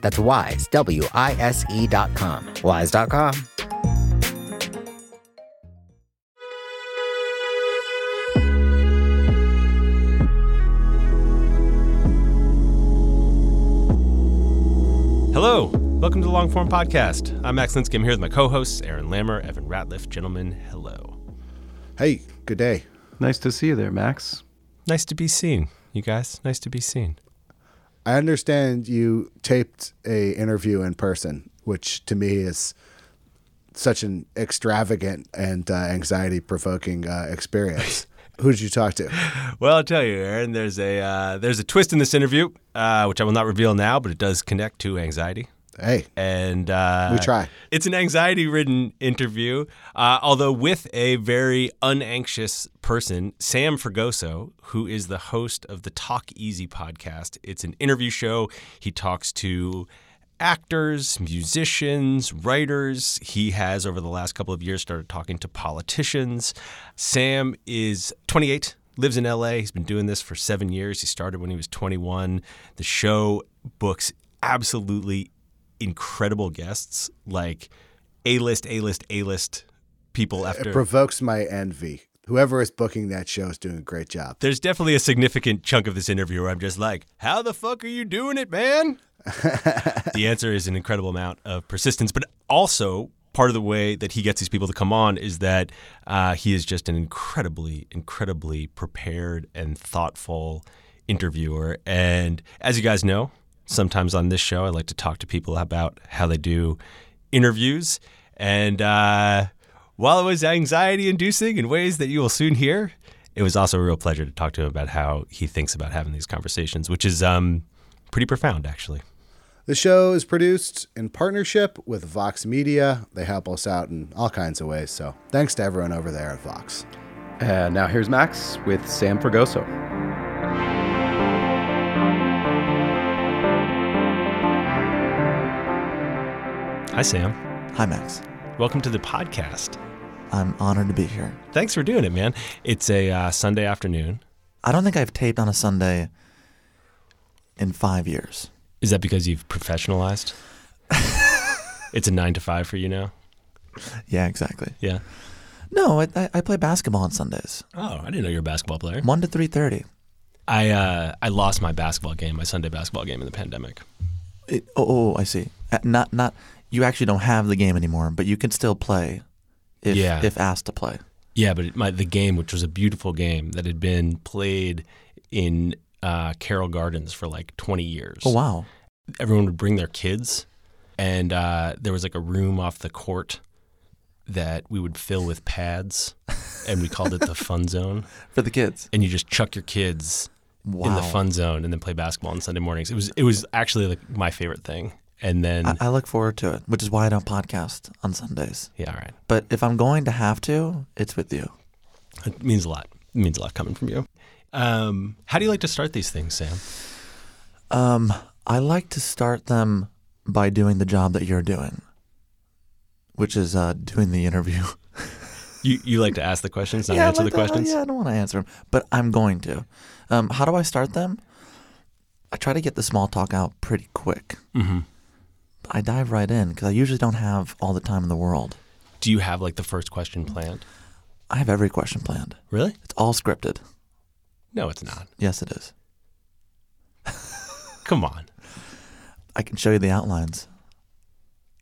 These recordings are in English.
That's wise, W I S E dot com. Wise.com. Hello, welcome to the Longform Podcast. I'm Max Linsky. I'm here with my co-hosts Aaron Lammer, Evan Ratliff. Gentlemen, hello. Hey, good day. Nice to see you there, Max. Nice to be seen, you guys. Nice to be seen. I understand you taped a interview in person, which to me is such an extravagant and uh, anxiety provoking uh, experience. Who did you talk to? Well, I'll tell you, Aaron. There's a uh, there's a twist in this interview, uh, which I will not reveal now, but it does connect to anxiety. Hey, and uh, we try. It's an anxiety-ridden interview, uh, although with a very unanxious person, Sam Fragoso, who is the host of the Talk Easy podcast. It's an interview show. He talks to actors, musicians, writers. He has, over the last couple of years, started talking to politicians. Sam is 28, lives in LA. He's been doing this for seven years. He started when he was 21. The show books absolutely incredible guests, like A list, A list, A list people after. It provokes my envy. Whoever is booking that show is doing a great job. There's definitely a significant chunk of this interview where I'm just like, how the fuck are you doing it, man? the answer is an incredible amount of persistence, but also part of the way that he gets these people to come on is that uh, he is just an incredibly, incredibly prepared and thoughtful interviewer. And as you guys know, sometimes on this show, I like to talk to people about how they do interviews. And uh, while it was anxiety inducing in ways that you will soon hear, it was also a real pleasure to talk to him about how he thinks about having these conversations, which is um, pretty profound, actually. The show is produced in partnership with Vox Media. They help us out in all kinds of ways. So thanks to everyone over there at Vox. And now here's Max with Sam Fragoso. Hi, Sam. Hi, Max. Welcome to the podcast. I'm honored to be here. Thanks for doing it, man. It's a uh, Sunday afternoon. I don't think I've taped on a Sunday in five years. Is that because you've professionalized? it's a nine to five for you now? Yeah, exactly. Yeah. No, I, I play basketball on Sundays. Oh, I didn't know you were a basketball player. One to three thirty. I uh, I lost my basketball game, my Sunday basketball game in the pandemic. It, oh, oh, I see. Uh, Not not you actually don't have the game anymore, but you can still play if Yeah. if asked to play. Yeah, but it, my the game, which was a beautiful game that had been played in uh, Carroll Gardens for like 20 years. Oh wow. Everyone would bring their kids, and uh, there was like a room off the court that we would fill with pads, and we called it the fun zone. For the kids. And you just chuck your kids Wow. in the fun zone and then play basketball on Sunday mornings. It was it was actually like my favorite thing. And then I, I look forward to it, which is why I don't podcast on Sundays. yeah, all right. But if I'm going to have to, it's with you. It means a lot. It means a lot coming from you. Um, how do you like to start these things, Sam? Um, I like to start them by doing the job that you're doing, which is uh, doing the interview. You you like to ask the questions, not yeah, answer like the to- questions? yeah, I don't want to answer them, but I'm going to. Um, how do I start them? I try to get the small talk out pretty quick. Mm-hmm. I dive right in because I usually don't have all the time in the world. Do you have like the first question planned? I have every question planned. Really? It's all scripted. No, it's not. Yes, it is. Come on. I can show you the outlines.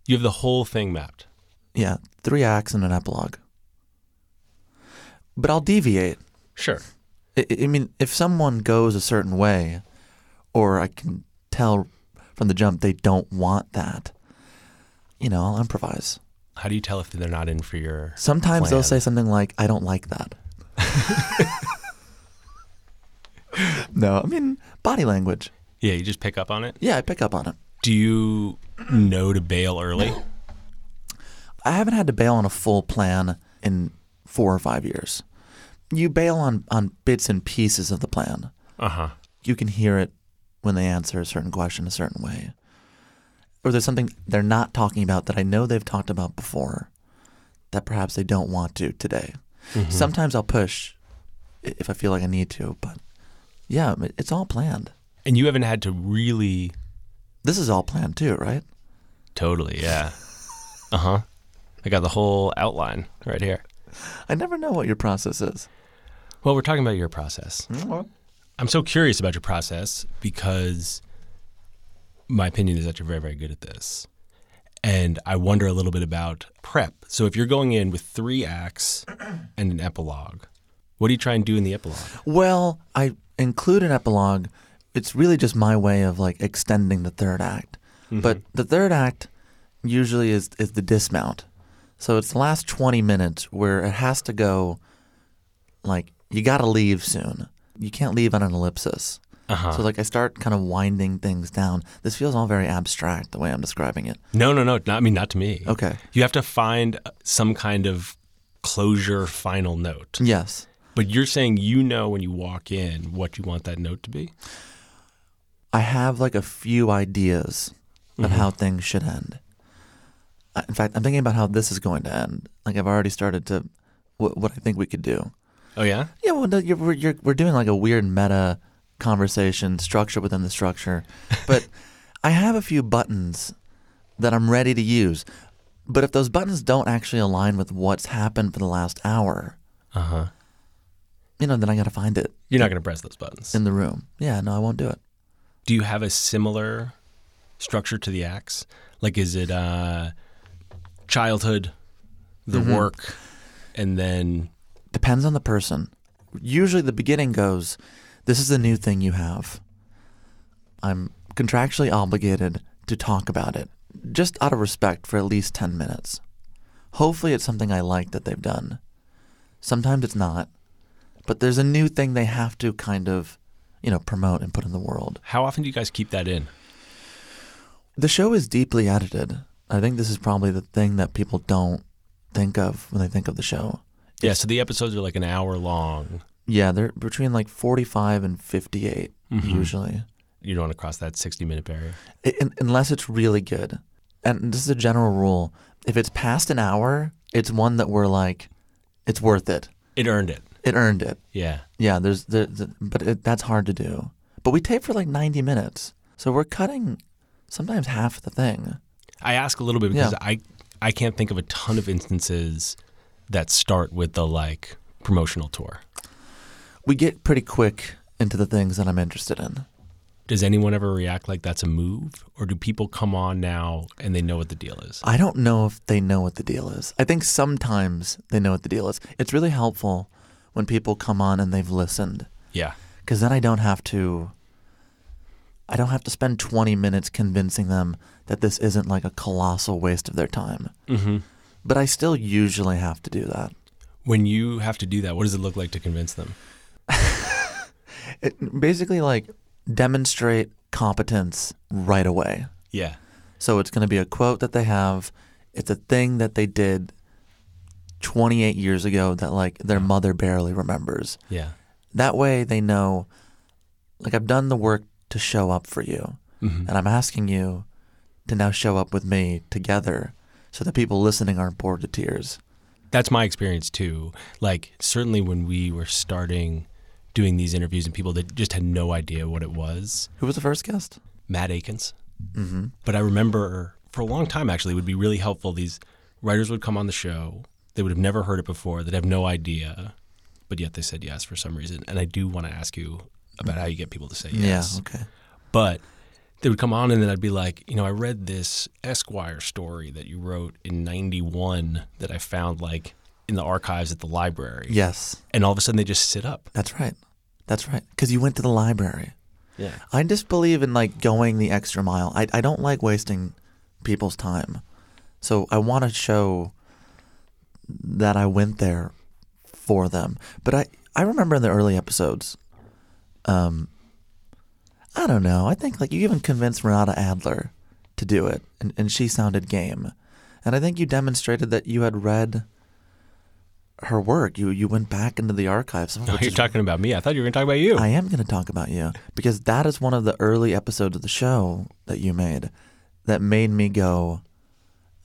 You have the whole thing mapped. Yeah, three acts and an epilogue. But I'll deviate. Sure. I, I mean, if someone goes a certain way, or I can tell from the jump they don't want that, you know, I'll improvise. How do you tell if they're not in for your Sometimes they'll say something like, I don't like that. no, I mean, body language. Yeah, you just pick up on it? Yeah, I pick up on it. Do you know to bail early? I haven't had to bail on a full plan in four or five years. You bail on, on bits and pieces of the plan. Uh-huh. You can hear it when they answer a certain question a certain way. Or there's something they're not talking about that I know they've talked about before that perhaps they don't want to today. Sometimes I'll push if I feel like I need to, but yeah, it's all planned. And you haven't had to really This is all planned too, right? totally, yeah. Uh-huh. I got the whole outline right here. I never know what your process is. Well, we're talking about your process. I'm so curious about your process because my opinion is that you're very, very good at this. And I wonder a little bit about prep. So if you're going in with three acts and an epilogue, what do you try and do in the epilogue? Well, I include an epilogue. It's really just my way of like extending the third act. Mm-hmm. But the third act usually is is the dismount. So it's the last 20 minutes where it has to go like you got to leave soon. You can't leave on an ellipsis. Uh-huh. So like I start kind of winding things down. This feels all very abstract the way I'm describing it. No, no, no. Not, I mean, not to me. Okay. You have to find some kind of closure final note. Yes. But you're saying you know when you walk in what you want that note to be? I have like a few ideas of how things should end. Uh, In fact, I'm thinking about how this is going to end. Like I've already started to what, what I think we could do. Oh, yeah? Yeah, well, no, you're, we're, you're, we're doing like a weird meta conversation structure within the structure, but I have a few buttons that I'm ready to use. But if those buttons don't actually align with what's happened for the last hour, Uh huh. you know, then I got to find it You're not going to press those buttons. in the room. Yeah, no, I won't do it. do you have a similar structure to the acts? Like, is it uh, childhood, the Mm-hmm. work, and then Depends on the person. Usually the beginning goes, This is a new thing you have. I'm contractually obligated to talk about it, just out of respect for at least 10 minutes. Hopefully it's something I like that they've done. Sometimes it's not, but there's a new thing they have to kind of, you know, promote and put in the world. how often do you guys keep that in? The show is deeply edited. I think this is probably the thing that people don't think of when they think of the show. Yeah, so the episodes are like an hour long. Yeah, they're between like 45 and 58 Mhm. usually. You don't want to cross that 60 minute barrier. I- un- unless it's really good. And this is a general rule. If it's past an hour, it's one that we're like, it's worth it. It earned it. It earned it. Yeah. Yeah, there's, there, the, but it, that's hard to do. But we tape for like 90 minutes. So we're cutting sometimes half the thing. I ask a little bit because Yeah. I I can't think of a ton of instances that start with the like promotional tour. We get pretty quick into the things that I'm interested in. Does anyone ever react like that's a move, or do people come on now and they know what the deal is? I don't know if they know what the deal is. I think sometimes they know what the deal is. It's really helpful when people come on and they've listened. Yeah. because then I don't have to. I don't have to spend 20 minutes convincing them that this isn't like a colossal waste of their time. Mm-hmm. But I still usually have to do that. When you have to do that, what does it look like to convince them? It, basically, like demonstrate competence right away. Yeah. So it's going to be a quote that they have. It's a thing that they did 28 years ago that like their mother barely remembers. Yeah. That way they know, like I've done the work to show up for you. Mm-hmm. And I'm asking you to now show up with me together so that people listening aren't bored to tears. That's my experience too. Like certainly when we were starting doing these interviews and people that just had no idea what it was. Who was the first guest? Matt Akins. Mm-hmm. But I remember for a long time, actually, it would be really helpful. These writers would come on the show. They would have never heard it before. They'd have no idea, but yet they said yes for some reason. And I do want to ask you about how you get people to say yes. Yeah. Okay. But they would come on, and then I'd be like, you know, I read this Esquire story that you wrote in '91 that I found like in the archives at the library. Yes, And all of a sudden, they just sit up. that's right. That's right. Because you went to the library. Yeah. I just believe in like going the extra mile. I I don't like wasting people's time. So I want to show that I went there for them. But I I remember in the early episodes um I don't know. I think like you even convinced Renata Adler to do it and, and she sounded game. And I think you demonstrated that you had read her work. You you went back into the archives. Oh, no, you're is talking about me. I thought you were going to talk about you. I am going to talk about you because that is one of the early episodes of the show that you made that made me go,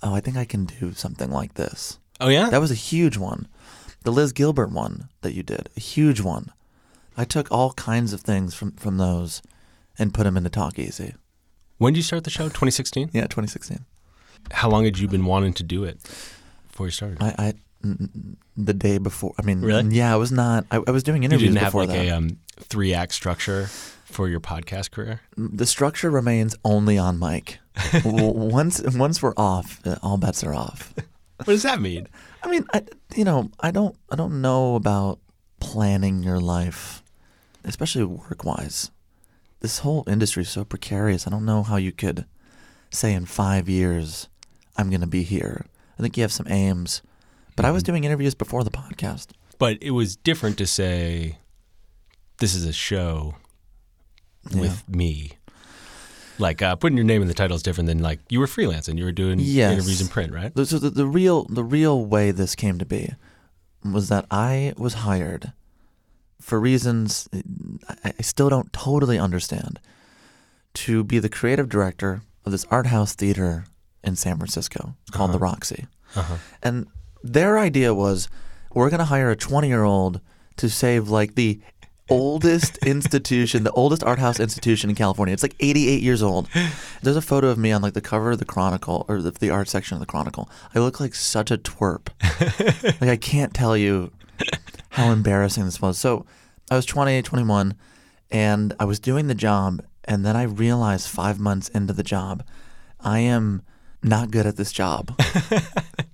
"Oh, I think I can do something like this." oh yeah. That was a huge one. The Liz Gilbert one that you did, a huge one. I took all kinds of things from from those and put them into Talk Easy. when did you start the show? 2016. Yeah, 2016. How long had you been wanting to do it before you started? I, I the day before. I mean, Really? Yeah, I was not. I, I was doing interviews. you didn't have like that. a um, three act structure for your podcast career. the structure remains only on mic. W- once once we're off, uh, all bets are off. What does that mean? I mean, I, you know, I don't, I don't know about planning your life, especially work wise. This whole industry is so precarious. I don't know how you could say in five years, I'm going to be here. I think you have some aims, but I was doing interviews before the podcast. But it was different to say, "This is a show with me." Like uh, putting your name in the title is different than like you were freelancing. You were doing Yes. interviews in print, right? So the, the real, the real way this came to be was that I was hired for reasons I, still don't totally understand to be the creative director of this art house theater in San Francisco called the Roxie. Uh-huh. And their idea was we're going to hire a 20 year old to save like the oldest institution, the oldest art house institution in California. It's like 88 years old. There's a photo of me on like the cover of the Chronicle or the, the art section of the Chronicle. I look like such a twerp. like I can't tell you how embarrassing this was. So I was 20, 21, and I was doing the job, and then I realized five months into the job, I am not good at this job.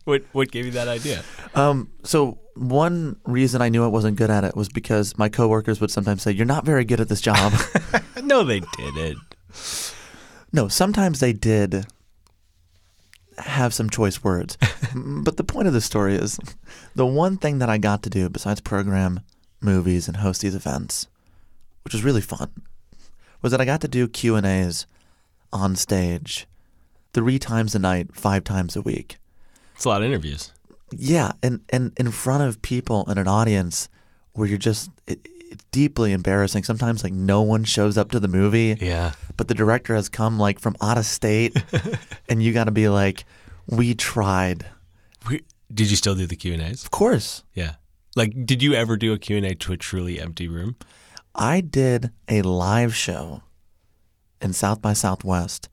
What what gave you that idea? Um, so one reason I knew I wasn't good at it was because my coworkers would sometimes say, "You're not very good at this job." no, they didn't. no, sometimes they did have some choice words. but the point of the story is the one thing that I got to do besides program movies and host these events, which was really fun, was that I got to do Q&As on stage 3 times a night, 5 times a week. It's a lot of interviews. Yeah, and, and in front of people in an audience where you're just it, deeply embarrassing. Sometimes like no one shows up to the movie, Yeah. but the director has come like from out of state, and you got to be like, "We tried." We- Did you still do the Q and A's? Of course, Yeah. Like, did you ever do a Q and A to a truly empty room? I did a live show in South by Southwest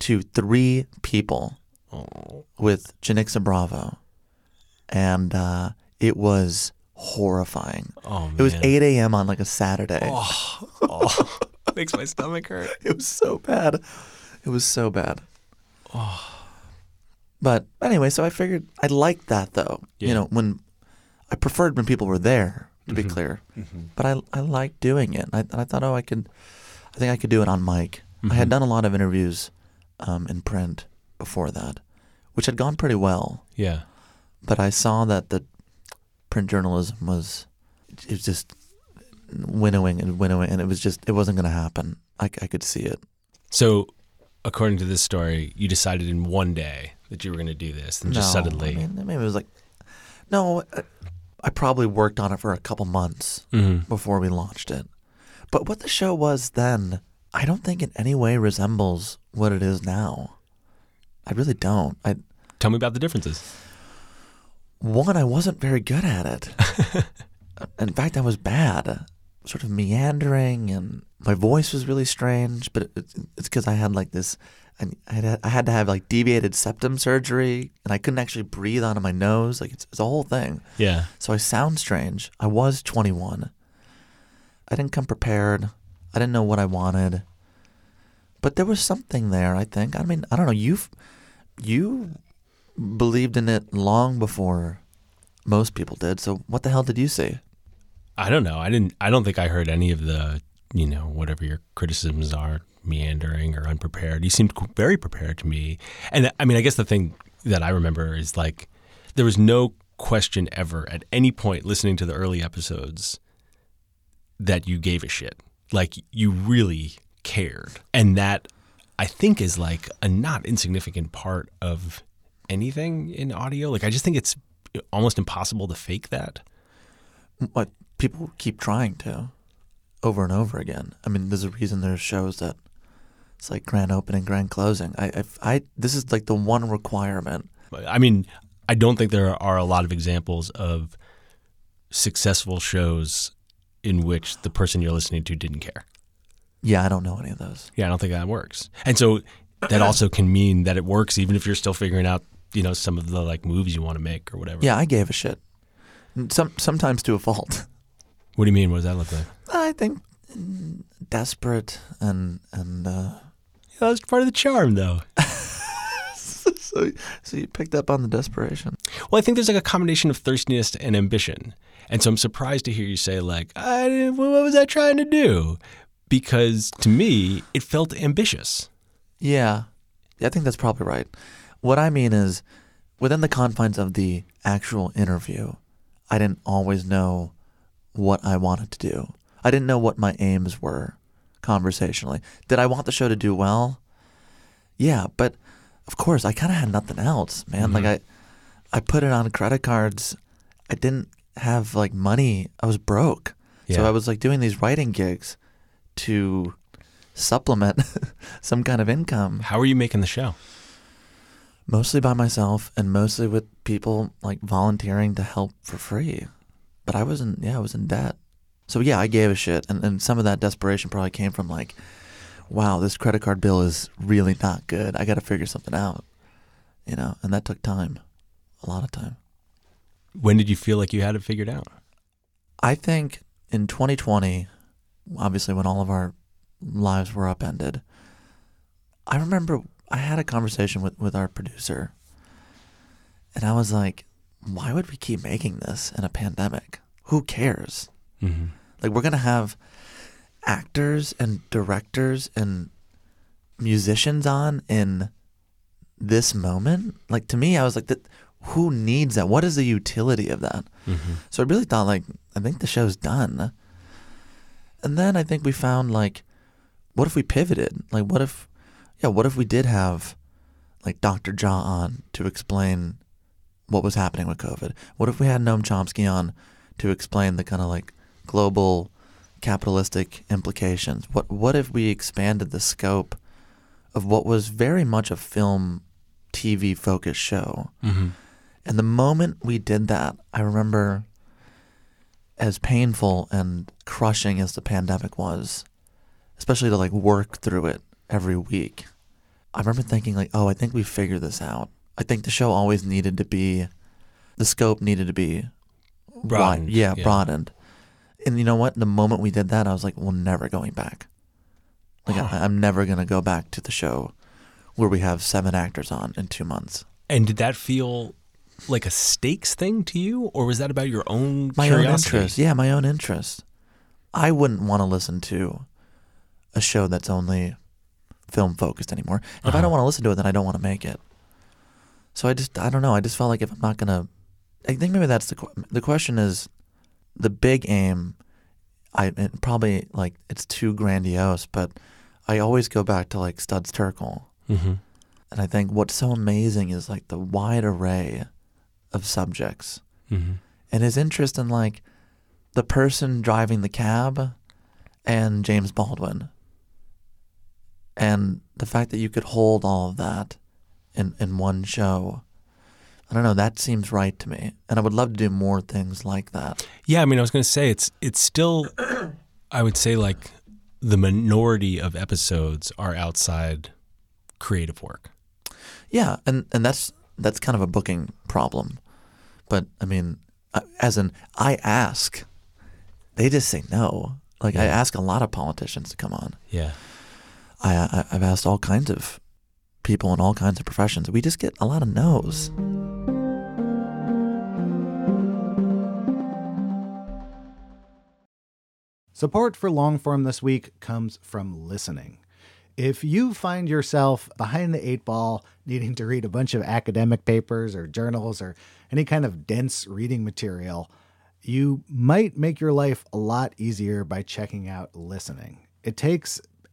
to three people Oh. with Janicza Bravo, and uh, it was horrifying. Oh man. It was 8 a.m. on like a Saturday. Oh. oh, makes my stomach hurt. It was so bad. It was so bad. Oh. But anyway, so I figured I liked that though. Yeah. You know, when I preferred when people were there, to be mm-hmm. clear. Mm-hmm. But I I liked doing it. I and I thought, oh, I could. I think I could do it on mic. I had mm-hmm. done a lot of interviews um, in print before that, which had gone pretty well. Yeah. But I saw that the print journalism was it was just winnowing and winnowing, and it was just it wasn't going to happen. I, I could see it. So, according to this story, you decided in one day that you were going to do this, and just suddenly. I mean, maybe it was like, no, I, I probably worked on it for a couple months Mhm. before we launched it. But what the show was then, I don't think in any way resembles what it is now. I really don't. I Tell me about the differences. One, I wasn't very good at it. in fact, I was bad. sort of meandering, and my voice was really strange. But it's because I had like this. I I had, I had to have like deviated septum surgery, and I couldn't actually breathe out of my nose. Like it's, it's a whole thing. Yeah. So I sound strange. I was 21. I didn't come prepared. I didn't know what I wanted. But there was something there, I think. I mean, I don't know. You've you believed in it long before most people did. So what the hell did you see? I don't know. I didn't. I don't think I heard any of the, you know, whatever your criticisms are, meandering or unprepared. You seemed very prepared to me. And I mean, I guess the thing that I remember is like there was no question ever at any point listening to the early episodes that you gave a shit. Like you really cared, and that I think is like a not insignificant part of anything in audio. Like I just think it's almost impossible to fake that. But people keep trying to over and over again. I mean, there's a reason there's shows that it's like grand opening, grand closing. I, I, I this is like the one requirement. I mean, I don't think there are a lot of examples of successful shows in which the person you're listening to didn't care. Yeah, I don't know any of those. Yeah, I don't think that works. And so that also can mean that it works even if you're still figuring out, you know, some of the like moves you want to make or whatever. Yeah, I gave a shit. Some sometimes to a fault. What do you mean? What does that look like? I think desperate and and uh, Yeah, that's part of the charm, though. so so you picked up on the desperation. Well, I think there's like a combination of thirstiness and ambition. And so I'm surprised to hear you say, like, I, didn't- what was I trying to do? Because to me, it felt ambitious. Yeah, I think that's probably right. What I mean is, within the confines of the actual interview, I didn't always know what I wanted to do. I didn't know what my aims were conversationally. Did I want the show to do well? Yeah, but of course, I kind of had nothing else, man. Like mm-hmm. I, I put it on credit cards. I didn't have like money. I was broke, so I was like doing these writing gigs to supplement some kind of income, How are you making the show? Mostly by myself and mostly with people like volunteering to help for free. But I wasn't, yeah, I was in debt. So yeah, I gave a shit, and and some of that desperation probably came from like, wow, this credit card bill is really not good. I got to figure something out, you know, and that took time, a lot of time. When did you feel like you had it figured out? I think in 2020, obviously when all of our lives were upended, I remember I had a conversation with, with our producer, and I was like, why would we keep making this in a pandemic? Who cares? Mm-hmm. Like, we're going to have actors and directors and musicians on in this moment. Like, to me, I was like, that. Who needs that? What is the utility of that? Mm-hmm. So I really thought like I think the show's done. And then I think we found like what if we pivoted? Like what if yeah, what if we did have like Dr. Jha on to explain what was happening with COVID? What if we had Noam Chomsky on to explain the kind of like global capitalistic implications? What what if we expanded the scope of what was very much a film TV focused show? Mm-hmm. And the moment we did that, I remember as painful and crushing as the pandemic was, especially to like work through it every week. I remember thinking like, oh, I think we figured this out. I think the show always needed to be the scope needed to be Broadened, wide. Yeah, yeah. broadened. And you know what? The moment we did that, I was like, we're never going back. Like I, I'm never gonna go back to the show where we have seven actors on in two months. And did that feel like a stakes thing to you, or was that about your own my own interest. Yeah, my own interest. I wouldn't want to listen to a show that's only film focused anymore. And If I Uh-huh. don't want to listen to it, then I don't want to make it. So I just, I don't know. I just felt like if I'm not gonna, I think maybe that's the the question is, the big aim. I it probably like it's too grandiose, but I always go back to like Studs Terkel. Mm-hmm. And I think what's so amazing is like the wide array of subjects Mm-hmm. and his interest in like the person driving the cab and James Baldwin. And the fact that you could hold all of that in, in one show, I don't know, that seems right to me. And I would love to do more things like that. Yeah, I mean, I was going to say it's it's still I would say like the minority of episodes are outside creative work. Yeah, and and that's that's kind of a booking problem. But I mean, uh, as in, I ask, they just say no. Like I ask a lot of politicians to come on. Yeah. I, uh, I I've asked all kinds of people in all kinds of professions. We just get a lot of no's. Support for Longform this week comes from listening. If you find yourself behind the eight ball, needing to read a bunch of academic papers or journals or any kind of dense reading material, you might make your life a lot easier by checking out listening. It takes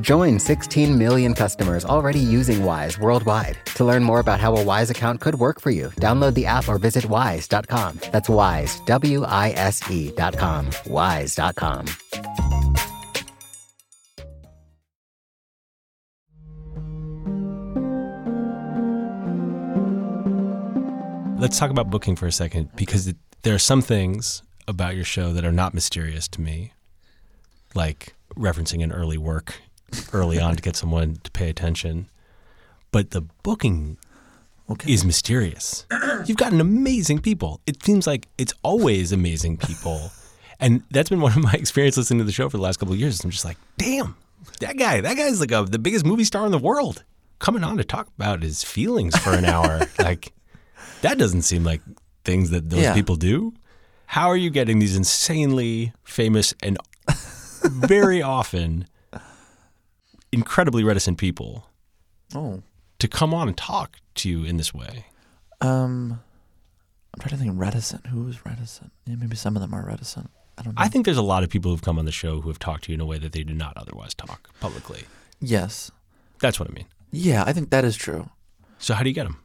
Join 16 million customers already using Wise worldwide. To learn more about how a Wise account could work for you, download the app or visit wise.com. That's wise, W I S E.com. Wise.com. Let's talk about booking for a second because there are some things about your show that are not mysterious to me, like referencing an early work early on to get someone to pay attention. But the booking Okay. is mysterious. You've got an amazing people. It seems like it's always amazing people. And that's been one of my experience listening to the show for the last couple of years. I'm just like, damn, that guy, that guy's like a, the biggest movie star in the world coming on to talk about his feelings for an hour. like, that doesn't seem like things that those Yeah. people do. How are you getting these insanely famous and very often incredibly reticent people Oh. to come on and talk to you in this way? Um, I'm trying to think. Reticent. Who is reticent? Yeah, maybe some of them are reticent. I don't know. I think there's a lot of people who've come on the show who have talked to you in a way that they do not otherwise talk publicly. yes. That's what I mean. Yeah, I think that is true. So how do you get them?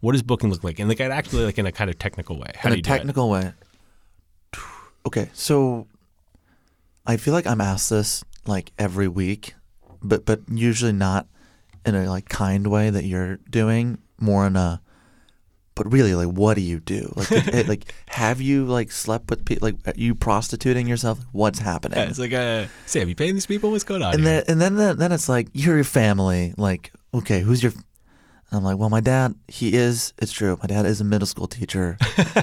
What does booking look like? And like actually like in a kind of technical way. How in do a you do it? technical way. Okay, so I feel like I'm asked this like every week, but but usually not in a like kind way that you're doing, more in a but really like what do you do? Like like, like have you like slept with people like are you prostituting yourself? What's happening? Yeah, it's like uh say, have you paying these people? What's going on? and here? then and then then it's like you're your family. Like, okay, who's your? I'm like, well, my dad. He is. It's true. My dad is a middle school teacher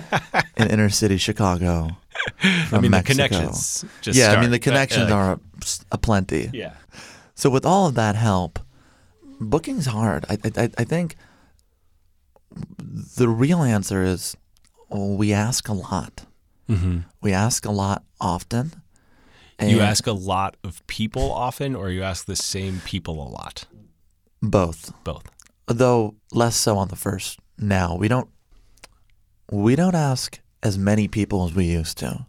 in inner city Chicago. I mean Mexico. the connections just yeah, I mean the connections uh, are aplenty. Yeah. So with all of that help, booking's hard. I I, I- think the real answer is oh, we ask a lot. hmm We ask a lot often. You ask a lot of people often or you ask the same people a lot? both. Both. though less so on the first now we don't we don't ask as many people as we used to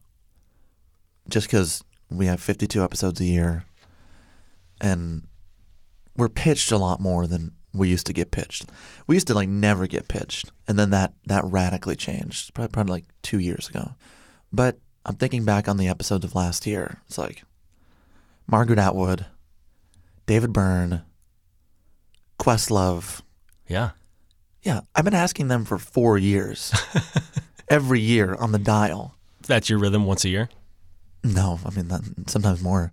just because we have 52 episodes a year and we're pitched a lot more than we used to get pitched. We used to like never get pitched, and then that that radically changed probably, probably like two years ago. But I'm thinking back on the episodes of last year. It's like Margaret Atwood, David Byrne, Questlove. Yeah. Yeah, I've been asking them for four years, every year on the dial. That's your rhythm once a year? No, I mean that, sometimes more.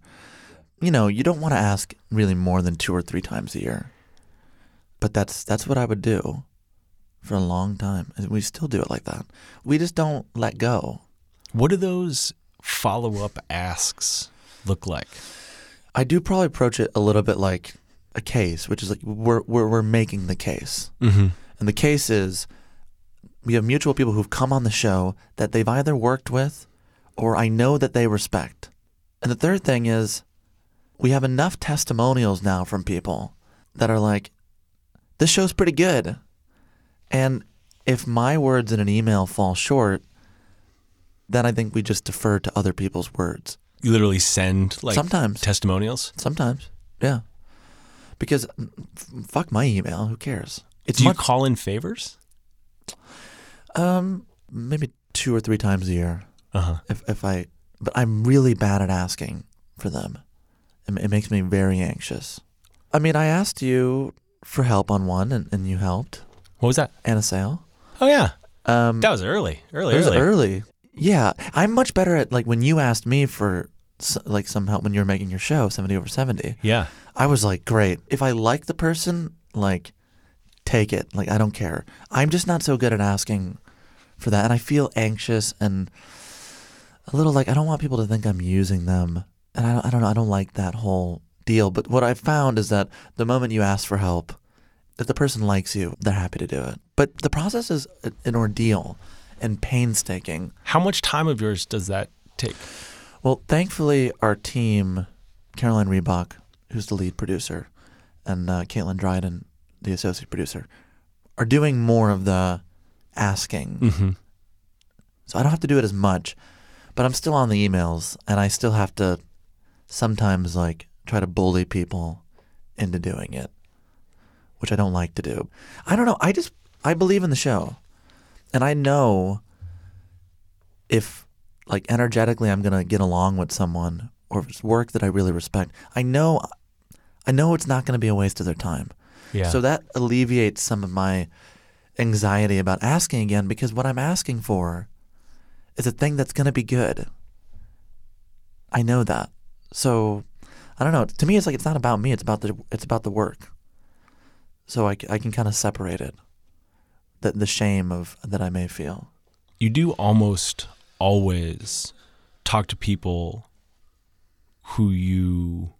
You know, you don't want to ask really more than two or three times a year. But that's that's what I would do for a long time. And we still do it like that. We just don't let go. What do those follow up asks look like? I do probably approach it a little bit like a case, which is like we're we're, we're making the case. Mm-hmm. And the case is we have mutual people who've come on the show that they've either worked with or I know that they respect. And the third thing is we have enough testimonials now from people that are like, this show's pretty good. And if my words in an email fall short, then I think we just defer to other people's words. You literally send like Sometimes. testimonials. Sometimes. Yeah. Because mm, f- fuck my email. Who cares? It's Do you call in favors? um, maybe two or three times a year. Uh huh. if if I, but I'm really bad at asking for them. It, makes me very anxious. I mean, I asked you for help on one, and, and you helped. What was that? Anna Sale. Oh yeah, Um, that was early, early, it was early. early. Yeah, I'm much better at like when you asked me for s- like some help when you were making your show, seventy over seventy. Yeah, I was like, great. If I like the person, like, take it. Like, I don't care. I'm just not so good at asking for that, and I feel anxious and a little like I don't want people to think I'm using them, and I, I don't know. I don't like that whole deal. But what I've found is that the moment you ask for help, if the person likes you, they're happy to do it. But the process is an ordeal and painstaking. How much time of yours does that take? Well, thankfully, our team, Caroline Reebok, who's the lead producer, and uh, Caitlin Dryden, the associate producer, are doing more of the asking. Mm-hmm. So I don't have to do it as much, but I'm still on the emails, and I still have to sometimes like try to bully people into doing it, which I don't like to do. I don't know. I just I believe in the show, and I know if like energetically I'm gonna get along with someone or if it's work that I really respect. I know I know it's not gonna be a waste of their time. Yeah. So that alleviates some of my anxiety about asking again because what I'm asking for is a thing that's going to be good. I know that. So I don't know. To me, it's like it's not about me. It's about the it's about the work. So I, I can kind of separate it. The the shame of that I may feel. you do almost always talk to people who you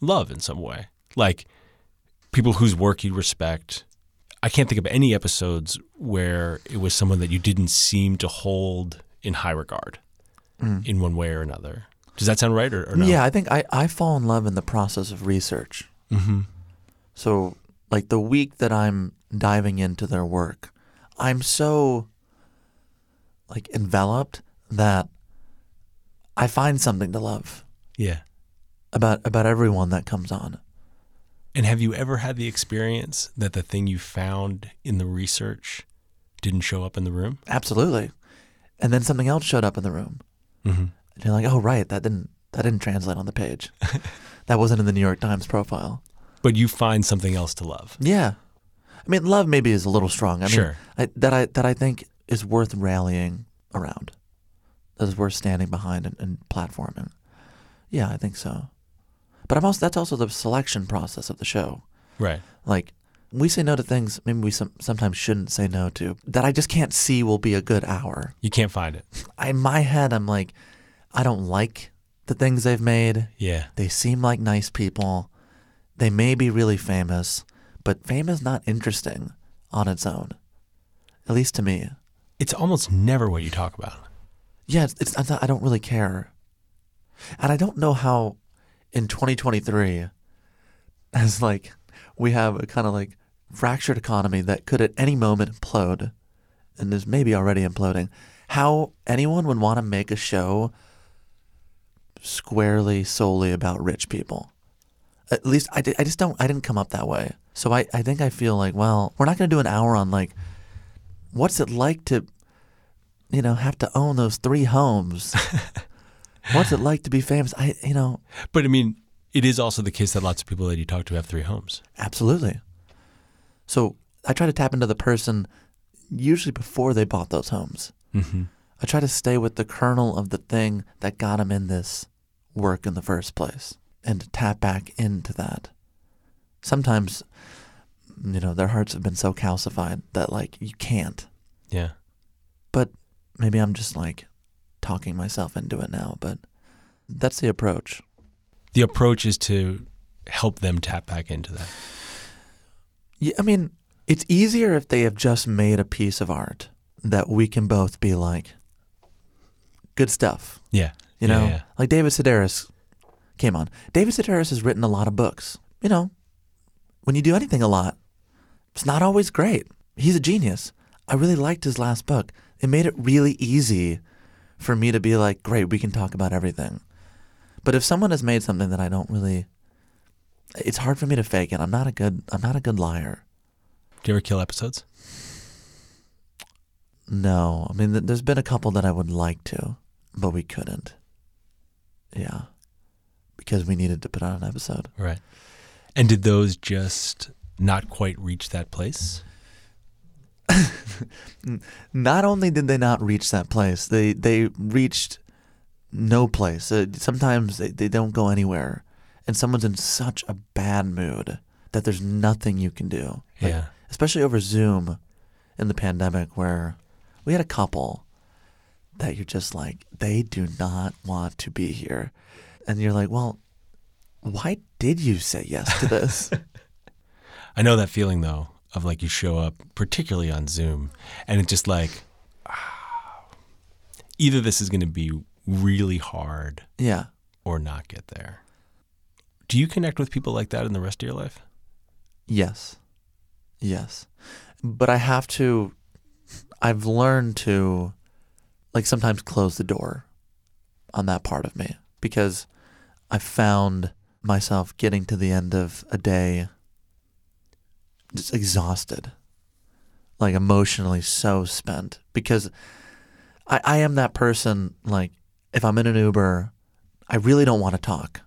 love in some way, like people whose work you respect. I can't think of any episodes where it was someone that you didn't seem to hold in high regard in one way or another. Does that sound right or, or no? Yeah, I think I, I fall in love in the process of research. Mm-hmm. So, like the week that I'm diving into their work, I'm so like enveloped that I find something to love Yeah. about about everyone that comes on. And have you ever had the experience that the thing you found in the research didn't show up in the room? Absolutely. And then something else showed up in the room. Mm-hmm. And you're like, "Oh, right, that didn't that didn't translate on the page. that wasn't in the New York Times profile." But you find something else to love. Yeah. I mean, love maybe is a little strong. I mean, Sure. I, that I that I think is worth rallying around. That is worth standing behind and, and platforming. Yeah, I think so. But I'm also that's also the selection process of the show. Right. Like we say no to things maybe we some, sometimes shouldn't say no to that I just can't see will be a good hour. You can't find it. I, in my head, I'm like, I don't like the things they've made. Yeah. They seem like nice people. They may be really famous, but fame is not interesting on its own, at least to me. It's almost never what you talk about. Yeah, it's, it's I don't- I don't really care, and I don't know how in 2023, as like we have a kind of like fractured economy that could at any moment implode, and is maybe already imploding. How anyone would want to make a show squarely solely about rich people. At least I, did, I just don't I didn't come up that way. So I, I think I feel like, well, we're not going to do an hour on like what's it like to you know, have to own those three homes. what's it like to be famous? I you know, But I mean, it is also the case that lots of people that you talk to have three homes. absolutely. So I try to tap into the person usually before they bought those homes. Mm-hmm. I try to stay with the kernel of the thing that got them in this work in the first place and to tap back into that. Sometimes, you know, their hearts have been so calcified that, like, you can't. Yeah. But maybe I'm just like talking myself into it now, but that's the approach. The approach is to help them tap back into that. Yeah, I mean, it's easier if they have just made a piece of art that we can both be like, good stuff. Yeah. You Yeah, know, yeah. like David Sedaris came on. David Sedaris has written a lot of books. You know, when you do anything a lot, it's not always great. He's a genius. I really liked his last book. It made it really easy for me to be like, great, we can talk about everything. But if someone has made something that I don't really, it's hard for me to fake it. I'm not a good. I'm not a good liar. Do you ever kill episodes? No, I mean, th- there's been a couple that I would like to, but we couldn't. Yeah, because we needed to put out an episode. Right. And did those just not quite reach that place? Not only did they not reach that place, they they reached no place. Uh, sometimes they, they don't go anywhere, and someone's in such a bad mood that there's nothing you can do. Like, Yeah. especially over Zoom in the pandemic, where we had a couple that you're just like they do not want to be here, and you're like, well, why did you say yes to this? I know that feeling though of like you show up, particularly on Zoom, and it's just like either this is going to be really hard yeah. or not get there. Do you connect with people like that in the rest of your life? Yes. Yes. But I have to I've learned to like sometimes close the door on that part of me because I found myself getting to the end of a day just exhausted. Like emotionally so spent because I, I am that person like if I'm in an Uber, I really don't want to talk.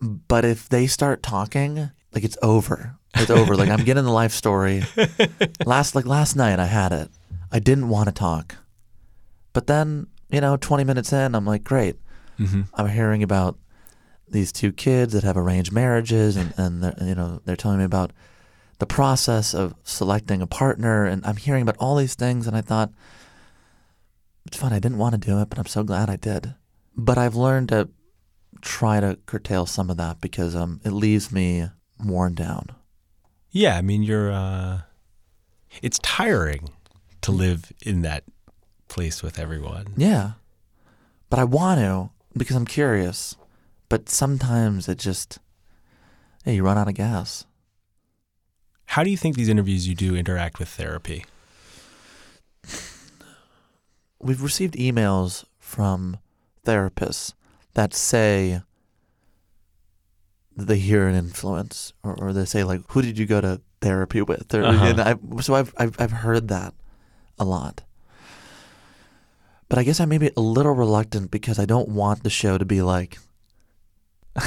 But if they start talking, like it's over. It's over. like I'm getting the life story. Last like last night I had it. I didn't want to talk. But then, you know, 20 minutes in, I'm like, great. Mm-hmm. I'm hearing about these two kids that have arranged marriages and, and they're, you know, they're telling me about the process of selecting a partner and I'm hearing about all these things and I thought it's fun. I didn't want to do it, but I'm so glad I did. But I've learned to try to curtail some of that because um it leaves me worn down. Yeah, I mean you're uh it's tiring to live in that place with everyone. Yeah. But I want to because I'm curious. But sometimes it just hey, you run out of gas. How do you think these interviews you do interact with therapy? We've received emails from therapists that say that they hear an influence or, or they say like who did you go to therapy with or, Uh-huh. and I, so I've, I've I've heard that a lot but I guess I may be a little reluctant because I don't want the show to be like I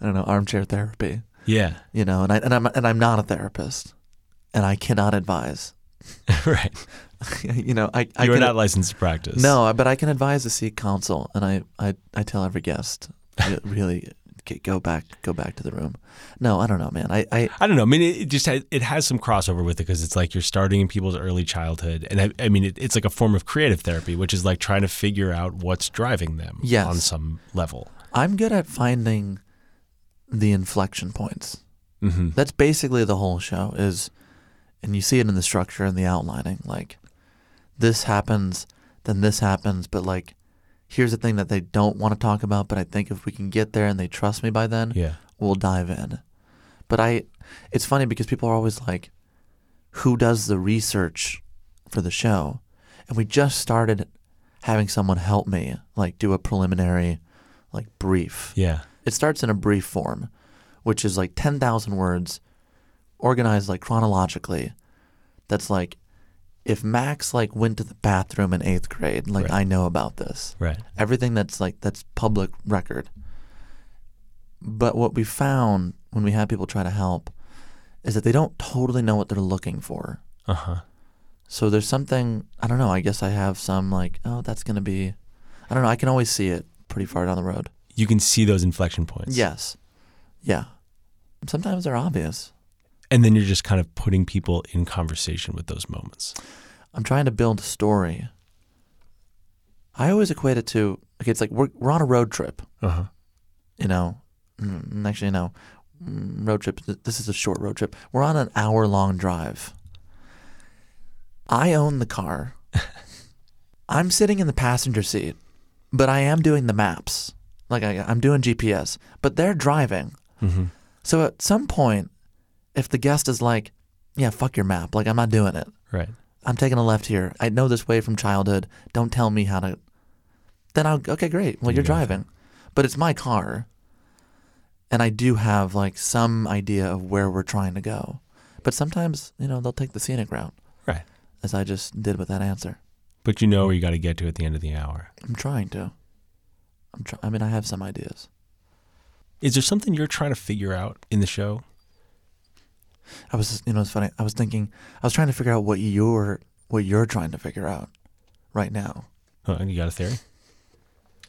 don't know armchair therapy Yeah. you know and I and I'm and I'm not a therapist and I cannot advise right. you know I I You're not licensed to practice. No, but I can advise to seek counsel, and I, I, I tell every guest, really, go back, go back to the room. No, I don't know, man. I, I I don't know. I mean, it, it just has, it has some crossover with it because it's like you're starting in people's early childhood, and I, I mean, it, it's like a form of creative therapy, which is like trying to figure out what's driving them Yes. on some level. I'm good at finding the inflection points. Mm-hmm. That's basically the whole show is, and you see it in the structure and the outlining. Like, this happens, then this happens, but like, here's the thing that they don't want to talk about. But I think if we can get there and they trust me by then, Yeah. we'll dive in. But I, it's funny because people are always like, who does the research for the show? And we just started having someone help me, like do a preliminary, like brief. Yeah. It starts in a brief form, which is like 10,000 words organized like chronologically. That's like if Max like went to the bathroom in 8th grade, like Right. I know about this. Right. Everything that's like that's public record. But what we found when we had people try to help is that they don't totally know what they're looking for. Uh huh. So there's something I don't know. I guess I have some like, oh, that's gonna be. I don't know. I can always see it pretty far down the road. You can see those inflection points. Yes, yeah. Sometimes they're obvious. And then you're just kind of putting people in conversation with those moments. I'm trying to build a story. I always equate it to okay. It's like we're we're on a road trip. Uh huh. You know, Mm, actually no, Mm, road trip. This is a short road trip. We're on an hour long drive. I own the car. I'm sitting in the passenger seat, but I am doing the maps. Like I, I'm doing GPS, but they're driving. Mm-hmm. So at some point, if the guest is like, "Yeah, fuck your map," like I'm not doing it. Right. I'm taking a left here. I know this way from childhood. Don't tell me how to. Then I'll okay, great. Well, You with driving, but it's my car, and I do have like some idea of where we're trying to go. But sometimes, you know, they'll take the scenic route, Right. as I just did with that answer. But you know where you got to get to at the end of the hour. I'm trying to. I'm try- I mean, I have some ideas. Is there something you're trying to figure out in the show? I was, you know, it's funny. I was thinking, I was trying to figure out what you're, what you're trying to figure out right now. Oh, you got a theory?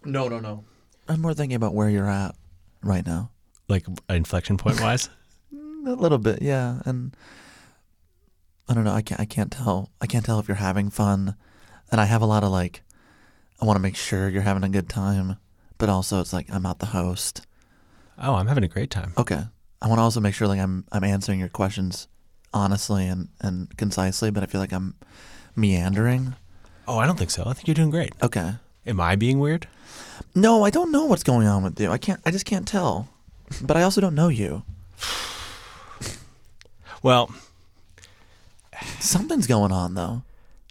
No, no, no. I'm more thinking about where you're at right now. Like inflection point wise? A little bit, yeah. And I don't know. I can't. I can't tell. I can't tell if you're having fun. And I have a lot of like. I want to make sure you're having a good time, but also it's like I'm not the host. oh, I'm having a great time. Okay. I want to also make sure like I'm I'm answering your questions honestly and and concisely, but I feel like I'm meandering. Oh, I don't think so. I think you're doing great. Okay. Am I being weird? No, I don't know what's going on with you. I can't. I just can't tell. But I also don't know you. Well, Something's going on though.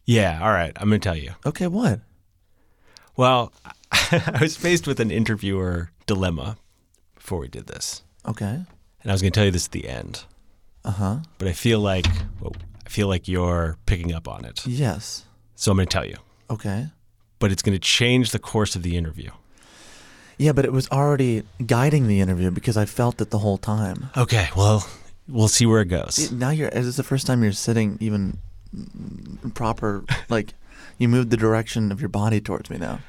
yeah. All right. I'm going to tell you. Okay, what? Well, I was faced with an interviewer dilemma before we did this. Okay. And I was going to tell you this at the end, Uh huh. but I feel like well, I feel like you're picking up on it. Yes. So I'm going to tell you. Okay. But it's going to change the course of the interview. Yeah, but it was already guiding the interview because I felt it the whole time. Okay. Well, we'll see where it goes. Now you're. Is this the first time you're sitting even proper? Like, you moved the direction of your body towards me now.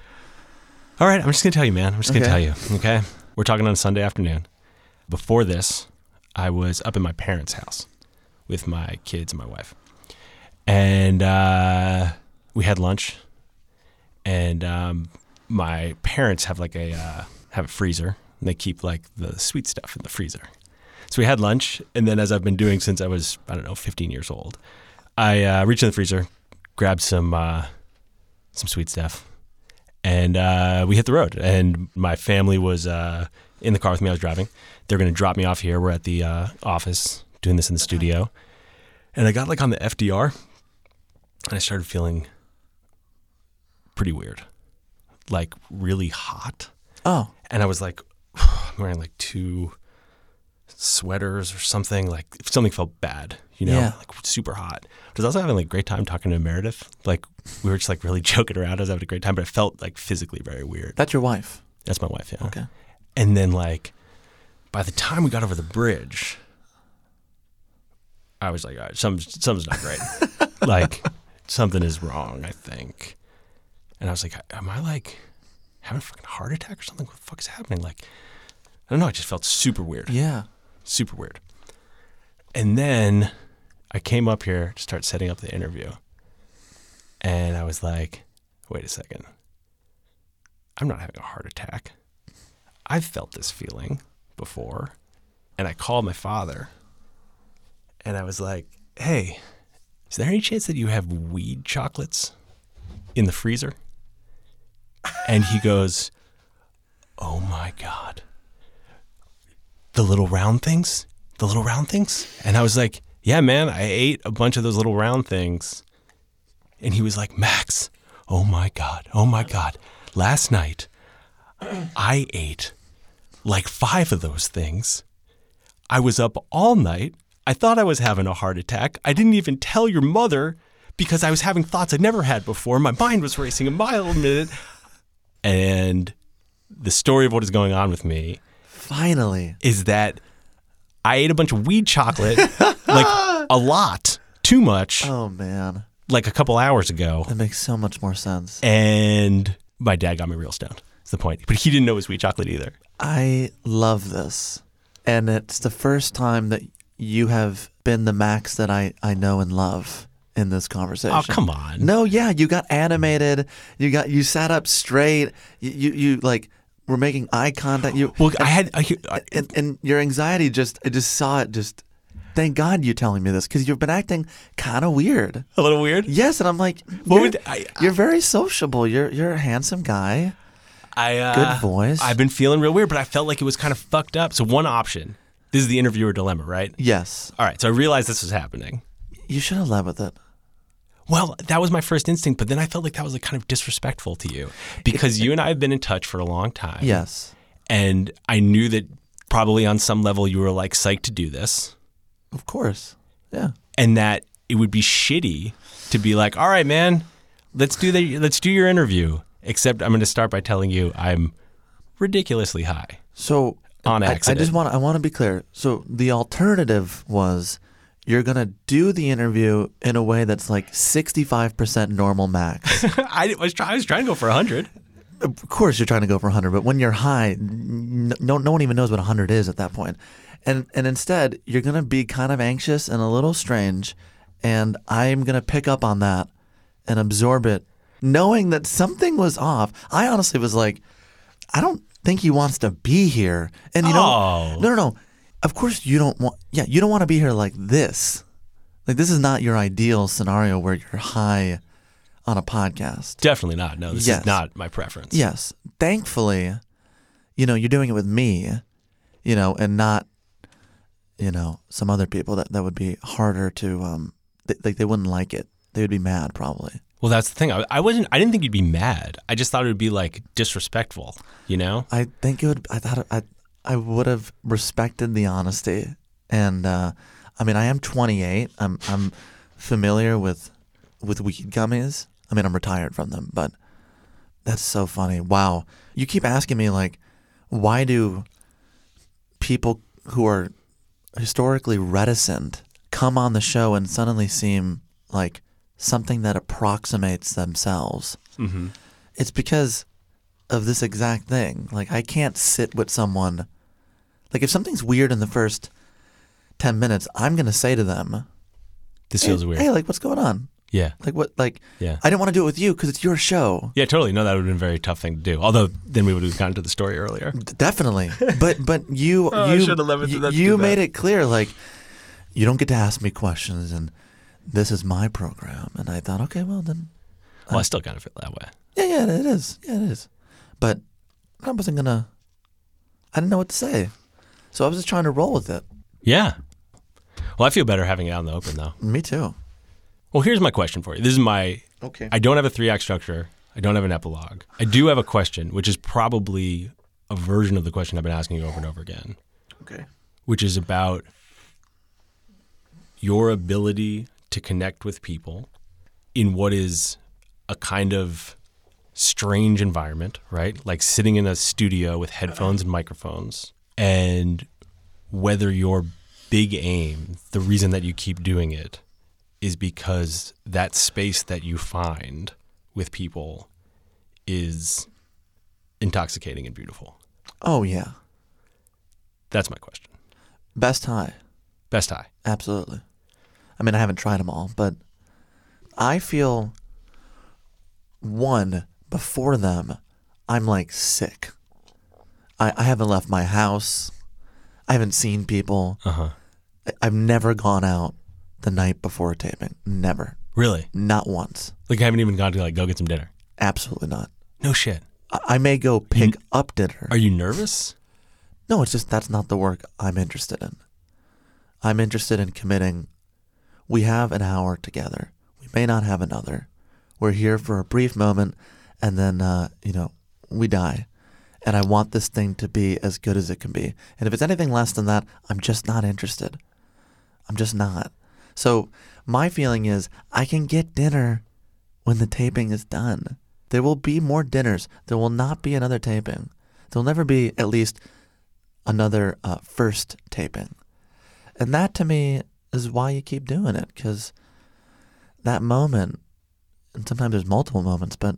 All right, I'm just gonna tell you, man. I'm just gonna Okay. tell you. Okay, we're talking on a Sunday afternoon. Before this, I was up in my parents' house with my kids and my wife, and uh, we had lunch. And um, my parents have like a uh, have a freezer, and they keep like the sweet stuff in the freezer. So we had lunch, and then as I've been doing since I was I don't know 15 years old, I uh, reached in the freezer, grabbed some uh, some sweet stuff, and uh, we hit the road. And my family was uh, in the car with me. I was driving. They're going to drop me off here. We're at the uh, office doing this in the studio, and I got like on the FDR, and I started feeling pretty weird, like really hot. Oh, And I was like, I'm wearing like two sweaters or something. Like something felt bad, you know, Yeah. like super hot. Because I was also having like a great time talking to Meredith. Like we were just like really joking around. I was having a great time, but it felt like physically very weird. that's your wife. That's my wife, yeah. Okay. And then like by the time we got over the bridge, I was like, all right, some, something's not great. like something is wrong, I think. And I was like, am I like having a fucking heart attack or something? What the fuck is happening? Like, I don't know. I just felt super weird. Yeah. Super weird. And then I came up here to start setting up the interview. And I was like, wait a second. I'm not having a heart attack. I've felt this feeling before. And I called my father and I was like, hey, is there any chance that you have weed chocolates in the freezer? And he goes, oh my God. The little round things? The little round things? And I was like, yeah, man, I ate a bunch of those little round things. And he was like, Max, oh my God, oh my God. Last night, I ate like five of those things. I was up all night. I thought I was having a heart attack. I didn't even tell your mother because I was having thoughts I'd never had before. My mind was racing a mile a minute. And the story of what is going on with me Finally. is that I ate a bunch of weed chocolate, like a lot, too much, Oh man, like a couple hours ago. that makes so much more sense. And my dad got me real stoned. That's the point. But he didn't know it was weed chocolate either. I love this. And it's the first time that you have been the Max that I, I know and love in this conversation. Oh, come on. No, yeah, you got animated. You got you sat up straight. You you, you like were making eye contact. You Well, I had. I, I, and, and your anxiety just I just saw it just thank God you're telling me this because you've been acting kind of weird. a little weird. Yes, and I'm like, What you're, would- I- you're very sociable. You're you're a handsome guy. I uh, Good voice. I've been feeling real weird, but I felt like it was kind of fucked up. So one option. This is the interviewer dilemma, right? Yes, All right. So I realized this was happening. you should have led with it. Well, that was my first instinct, but then I felt like that was like kind of disrespectful to you because you and I have been in touch for a long time. Yes, And I knew that probably on some level you were like psyched to do this of course. Yeah. and that it would be shitty to be like, "All right, man, let's do the let's do your interview." Except I'm going to start by telling you I'm ridiculously high. So On I- I, just want I want to be clear. So the alternative was you're gonna do the interview in a way that's like 65% normal max. I was trying I was trying to go for 100. of course, you're trying to go for 100, but when you're high, no no one even knows what 100 is at that point. And and instead, you're gonna be kind of anxious and a little strange, and I'm gonna pick up on that and absorb it, knowing that something was off. I honestly was like, I don't think he wants to be here. And you know, Oh. no, no, no. Of course you don't want. Yeah, you don't want to be here like this. Like this is not your ideal scenario where you're high on a podcast. Definitely not. No, this Yes. is not my preference. Yes. Thankfully, you know, you're doing it with me, you know, and not, you know, some other people that, that would be harder to, um, th- like they wouldn't like it. They would be mad probably. Well, that's the thing. I, I wasn't. I didn't think you'd be mad. I just thought it would be like disrespectful. You know? I think it would, I thought it- I, I would have respected the honesty. And, uh, I mean, I am 28. I'm, I'm familiar with, with weed gummies. I mean, I'm retired from them, but that's so funny. Wow. You keep asking me, like, why do people who are historically reticent come on the show and suddenly seem like something that approximates themselves? Mm-hmm. It's because of this exact thing. Like, I can't sit with someone. Like, if something's weird in the first 10 minutes, I'm going to say to them, This hey, feels weird. Hey, like, what's going on? yeah. Like, what? Like, Yeah. I didn't want to do it with you because it's your show. Yeah, totally. No, that would have been a very tough thing to do. Although then we would have gotten to the story earlier. D- Definitely, but but you Oh, I you should've left it to you, you made it clear like you don't get to ask me questions and this is my program and I thought okay well then Well, I uh, still kind of feel that way. yeah yeah it is yeah it is but I wasn't gonna I didn't know what to say so I was just trying to roll with it Yeah. Well, I feel better having it out in the open, though. me too Well, here's my question for you. This is my. okay I don't have a three act structure. I don't have an epilogue. I do have a question, which is probably a version of the question I've been asking you over and over again, okay which is about your ability to connect with people in what is a kind of strange environment, right? Like sitting in a studio with headphones and microphones, and whether your big aim, the reason that you keep doing it, is because that space that you find with people is intoxicating and beautiful. oh yeah That's my question. best high Best high. Absolutely. I mean, I haven't tried them all, but I feel one before them, I'm like sick. I, I haven't left my house. I haven't seen people. Uh huh. I- I've never gone out the night before taping. Never. Really? Not once. Like I haven't even gone to like go get some dinner. Absolutely not. No shit. I, I may go pick up dinner. Are you nervous? No, it's just that's not the work I'm interested in. I'm interested in committing. We have an hour together. We may not have another. We're here for a brief moment, and then uh, you know we die. and I want this thing to be as good as it can be. And if it's anything less than that, I'm just not interested. I'm just not. So my feeling is I can get dinner when the taping is done. There will be more dinners. There will not be another taping. There will never be at least another uh, first taping. And that to me is why you keep doing it because that moment, and sometimes there's multiple moments, but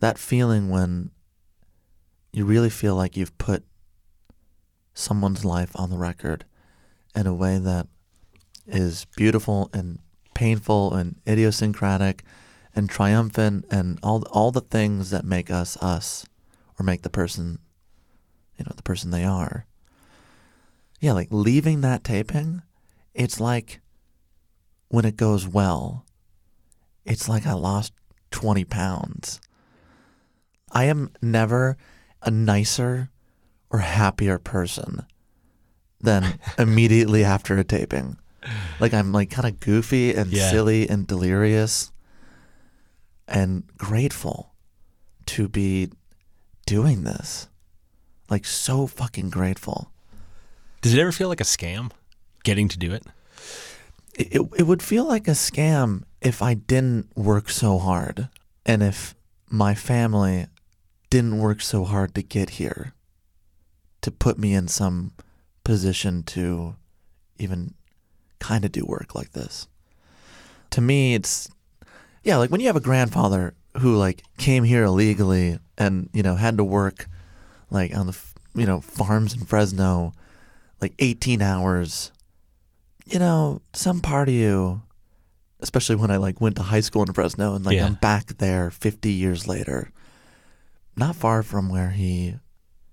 that feeling when you really feel like you've put someone's life on the record in a way that is beautiful and painful and idiosyncratic and triumphant and all all the things that make us us or make the person you know the person they are. Yeah like leaving that taping it's like when it goes well it's like i lost 20 pounds i am never a nicer or happier person than immediately after a taping like i'm like kind of goofy and Yeah. silly and delirious and grateful to be doing this. Like so fucking grateful. Does it ever feel like a scam getting to do it? It, it, would feel like a scam if I didn't work so hard and if my family didn't work so hard to get here to put me in some position to even kind of do work like this. To me, it's yeah, like when you have a grandfather who like came here illegally and you know had to work like on the you know farms in Fresno like 18 hours. You know, some part of you especially when I like went to high school in Fresno and like Yeah. I'm back there 50 years later. Not far from where he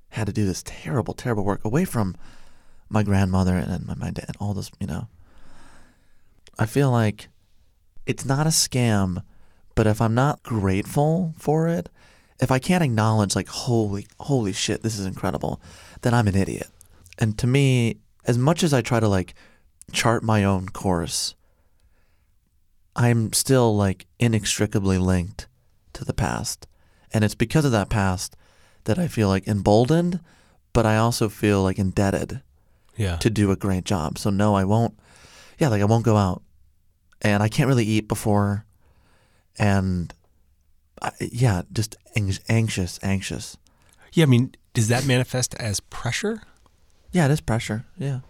had to do this terrible terrible work away from my grandmother and my, my dad and all this, you know. I feel like it's not a scam, but if I'm not grateful for it, if I can't acknowledge like holy holy shit, this is incredible, then I'm an idiot. And to me, as much as I try to like chart my own course, I'm still like inextricably linked to the past. And it's because of that past that I feel like emboldened, but I also feel like indebted Yeah. to do a great job. So no, I won't. Yeah, like I won't go out, and I can't really eat before, and I, yeah, just anx- anxious, anxious. yeah, I mean, does that manifest as pressure? Yeah, it is pressure. Yeah,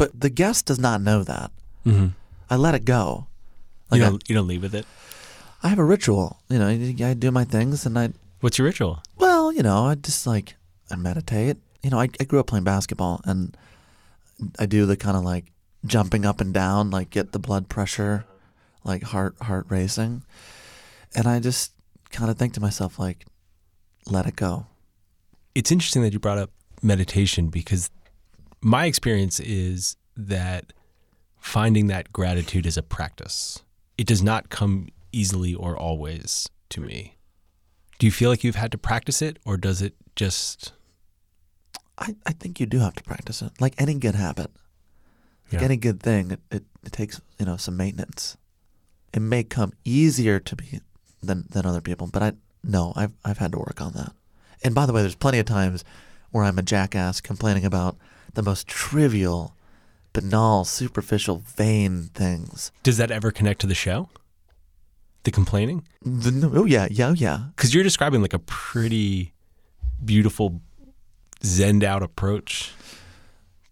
but the guest does not know that. Mm-hmm. I let it go. You Like I, don't, you don't leave with it. I have a ritual. You know, I, I do my things, and I What's your ritual? Well, you know, I just like I meditate. You know, I, I grew up playing basketball, and I do the kind of like jumping up and down, like get the blood pressure, like heart heart racing, and I just kind of think to myself like, let it go. It's interesting that you brought up meditation because my experience is that finding that gratitude is a practice. It does not come easily or always to me. Do you feel like you've had to practice it or does it just I, I think you do have to practice it, like any good habit, like Yeah. any good thing. It, it it takes you know some maintenance. It may come easier to me than than other people, but I no, I've I've had to work on that. And by the way, there's plenty of times where I'm a jackass complaining about the most trivial, banal, superficial, vain things. does that ever connect to the show? The complaining? The, no- oh yeah, yeah, oh, yeah. Because you're describing like a pretty beautiful, zened out approach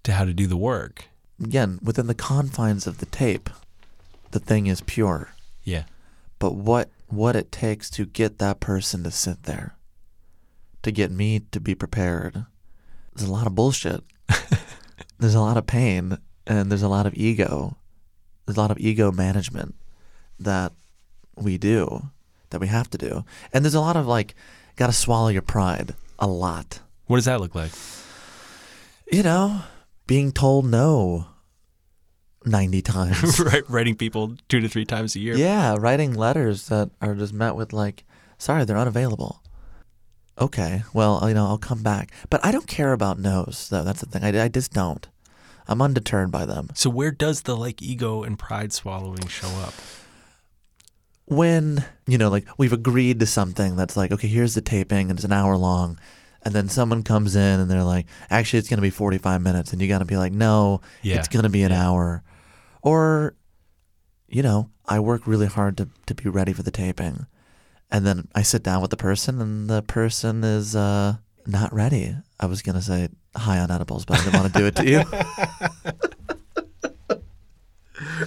to how to do the work. Again, within the confines of the tape, the thing is pure. Yeah. but what what it takes to get that person to sit there to get me to be prepared there's a lot of bullshit there's a lot of pain and there's a lot of ego there's a lot of ego management that we do that we have to do and there's a lot of like got to swallow your pride a lot What does that look like? you know being told no 90 times right, writing people two to three times a year. Yeah, writing letters that are just met with like, "Sorry, they're unavailable." Okay, well, you know, I'll come back, but I don't care about no's. Though that's the thing. I, I just don't. I'm undeterred by them. So where does the like ego and pride swallowing show up? When you know, like we've agreed to something that's like, okay, here's the taping, and it's an hour long, and then someone comes in and they're like, actually, it's going to be 45 minutes. And you got to be like, no, Yeah. it's going to be an hour. Or, you know, I work really hard to, to be ready for the taping. And then I sit down with the person and the person is uh, not ready. I was going to say high on edibles, but I didn't want to do it to you.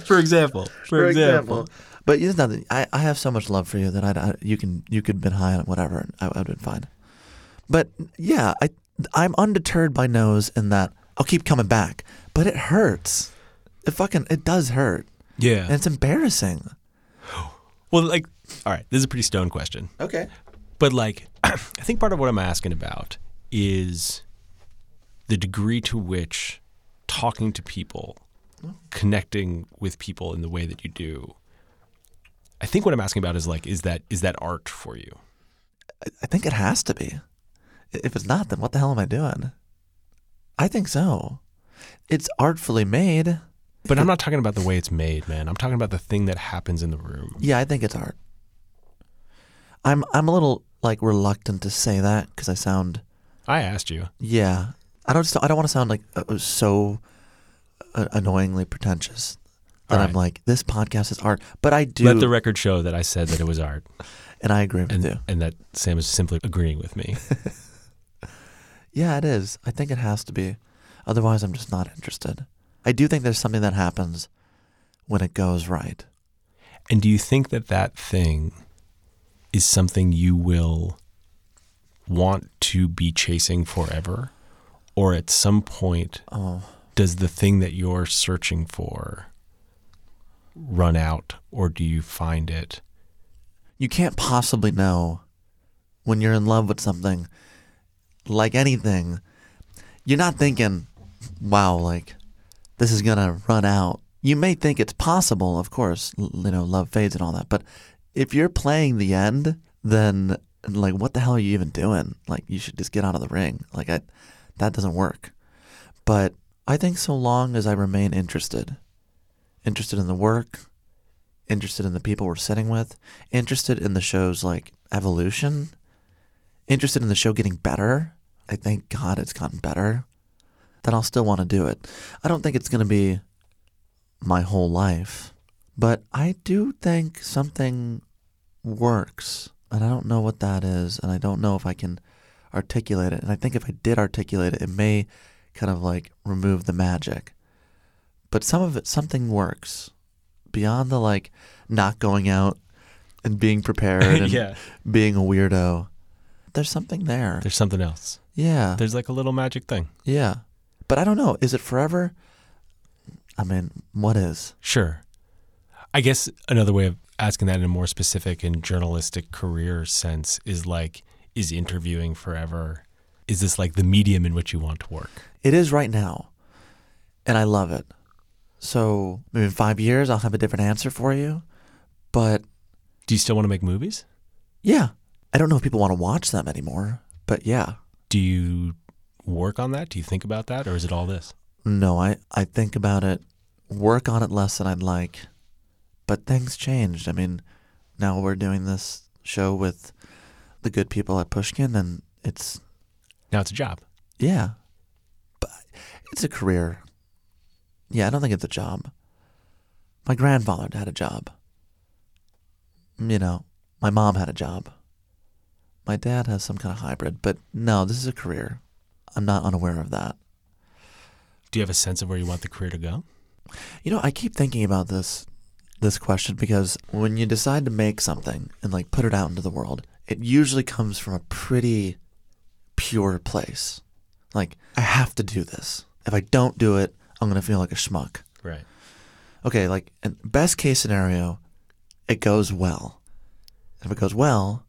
For example. For, example. But it's nothing. I, I have so much love for you that I, I you can you could been high on whatever and I, I would have been fine. But yeah, I I'm undeterred by nose in that I'll keep coming back, but it hurts. It fucking it does hurt, Yeah. and it's embarrassing. well, like, all right, this is a pretty stone question. Okay. But like, I think part of what I'm asking about is the degree to which talking to people, connecting with people in the way that you do. I think what I'm asking about is like, is that is that art for you? I think it has to be. If it's not, then what the hell am I doing? I think so. It's artfully made. But I'm not talking about the way it's made, man. I'm talking about the thing that happens in the room. Yeah, I think it's art. I'm I'm a little like reluctant to say that because I sound I asked you. yeah. I don't I don't want to sound like uh, so uh, annoyingly pretentious that All I'm right. like this podcast is art, but I do Let the record show that I said that it was art, and I agree with and you. and that Sam is simply agreeing with me. Yeah, it is. I think it has to be. Otherwise, I'm just not interested. I do think there's something that happens when it goes right. And do you think that that thing is something you will want to be chasing forever? Or at some point, Oh, does the thing that you're searching for run out, or do you find it? you can't possibly know when you're in love with something like anything. You're not thinking, wow, like this is going to run out. You may think it's possible, of course, you know, love fades and all that. But if you're playing the end, then like, what the hell are you even doing? Like, you should just get out of the ring. Like, I, that doesn't work. But I think so long as I remain interested, interested in the work, interested in the people we're sitting with, interested in the show's like evolution, interested in the show getting better. I thank God it's gotten better. Then I'll still want to do it. I don't think it's going to be my whole life, but I do think something works. And I don't know what that is. And I don't know if I can articulate it. And I think if I did articulate it, it may kind of like remove the magic. But some of it, something works beyond the like not going out and being prepared and yeah. being a weirdo. There's something there. There's something else. yeah. There's like a little magic thing. Yeah. But I don't know. Is it forever? I mean, what is? Sure. I guess another way of asking that in a more specific and journalistic career sense is like, is interviewing forever? Is this like the medium in which you want to work? It is right now. And I love it. So maybe in five years, I'll have a different answer for you. But Do you still want to make movies? yeah, I don't know if people want to watch them anymore. But yeah. Do you work on that? Do you think about that? Or is it all this? No, I, I think about it, work on it less than I'd like. But things changed. I mean, now we're doing this show with the good people at Pushkin, and it's Now it's a job. Yeah. But it's a career. Yeah, I don't think it's a job. My grandfather had a job. You know, my mom had a job. My dad has some kind of hybrid, but no, this is a career. I'm not unaware of that. Do you have a sense of where you want the career to go? You know, I keep thinking about this this question because when you decide to make something and like put it out into the world, it usually comes from a pretty pure place. Like, I have to do this. If I don't do it, I'm going to feel like a schmuck. Right. Okay, like in best case scenario, it goes well. If it goes well,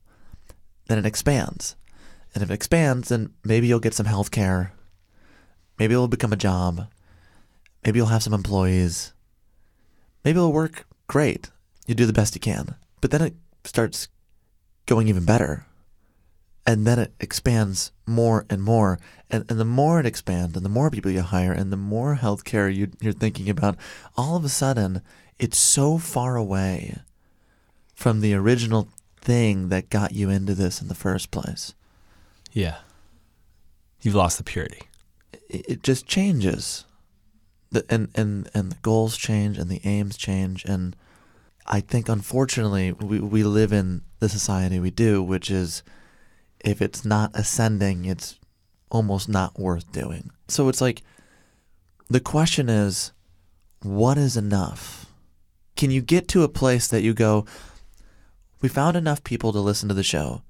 then it expands. And if it expands, then maybe you'll get some health care. Maybe it'll become a job. Maybe you'll have some employees. Maybe it'll work great. You do the best you can. But then it starts going even better. And then it expands more and more. And, and the more it expands and the more people you hire and the more healthcare you, you're thinking about, all of a sudden, it's so far away from the original thing that got you into this in the first place. Yeah. You've lost the purity. it, it just changes. The, and, and, and the goals change and the aims change. And I think, unfortunately, we, we live in the society we do, which is if it's not ascending, it's almost not worth doing. So it's like the question is, what is enough? Can you get to a place that you go, we found enough people to listen to the show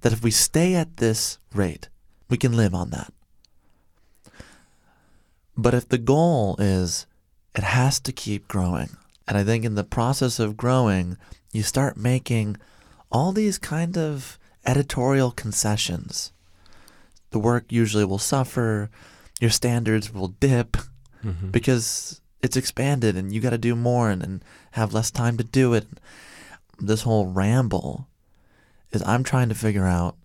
that if we stay at this rate, we can live on that. But if the goal is it has to keep growing, and I think in the process of growing, you start making all these kind of editorial concessions. The work usually will suffer, your standards will dip mm-hmm. because it's expanded and you got to do more and, and have less time to do it. This whole ramble is I'm trying to figure out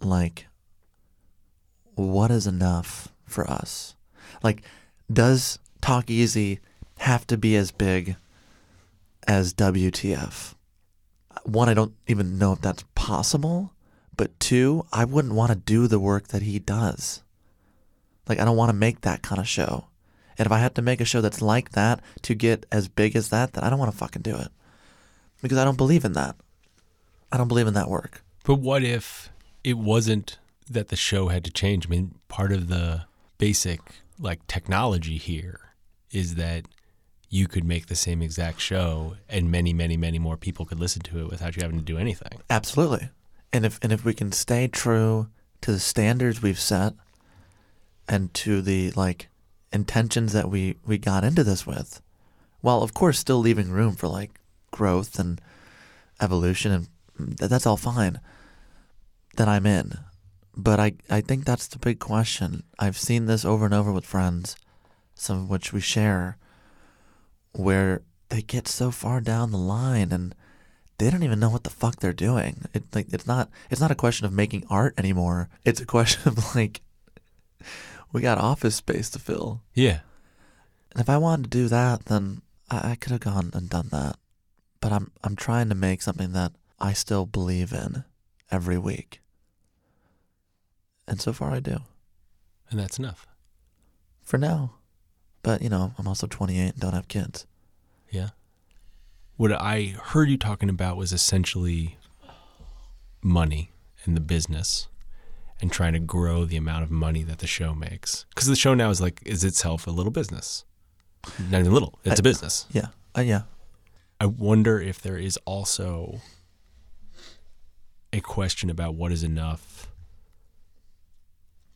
like what is enough for us? Like, does Talk Easy have to be as big as WTF? One, I don't even know if that's possible. But two, I wouldn't want to do the work that he does. Like, I don't want to make that kind of show. And if I had to make a show that's like that to get as big as that, then I don't want to fucking do it. Because I don't believe in that. I don't believe in that work. But what if it wasn't that the show had to change? I mean, part of the basic like technology here is that you could make the same exact show and many, many, many more people could listen to it without you having to do anything. Absolutely. And if and if we can stay true to the standards we've set and to the like intentions that we we got into this with, while of course still leaving room for like growth and evolution and that's all fine, then I'm in. But I I think that's the big question. I've seen this over and over with friends, some of which we share, where they get so far down the line and they don't even know what the fuck they're doing. It like it's not it's not a question of making art anymore. It's a question of like we got office space to fill. Yeah. And if I wanted to do that, then I, I could have gone and done that. But I'm I'm trying to make something that I still believe in every week. And so far I do. And that's enough. For now. But you know, I'm also 28 and don't have kids. Yeah. What I heard you talking about was essentially money and the business and trying to grow the amount of money that the show makes. Because the show now is like, is itself a little business. Not even little, it's a business. Yeah. Uh, yeah. I wonder if there is also a question about what is enough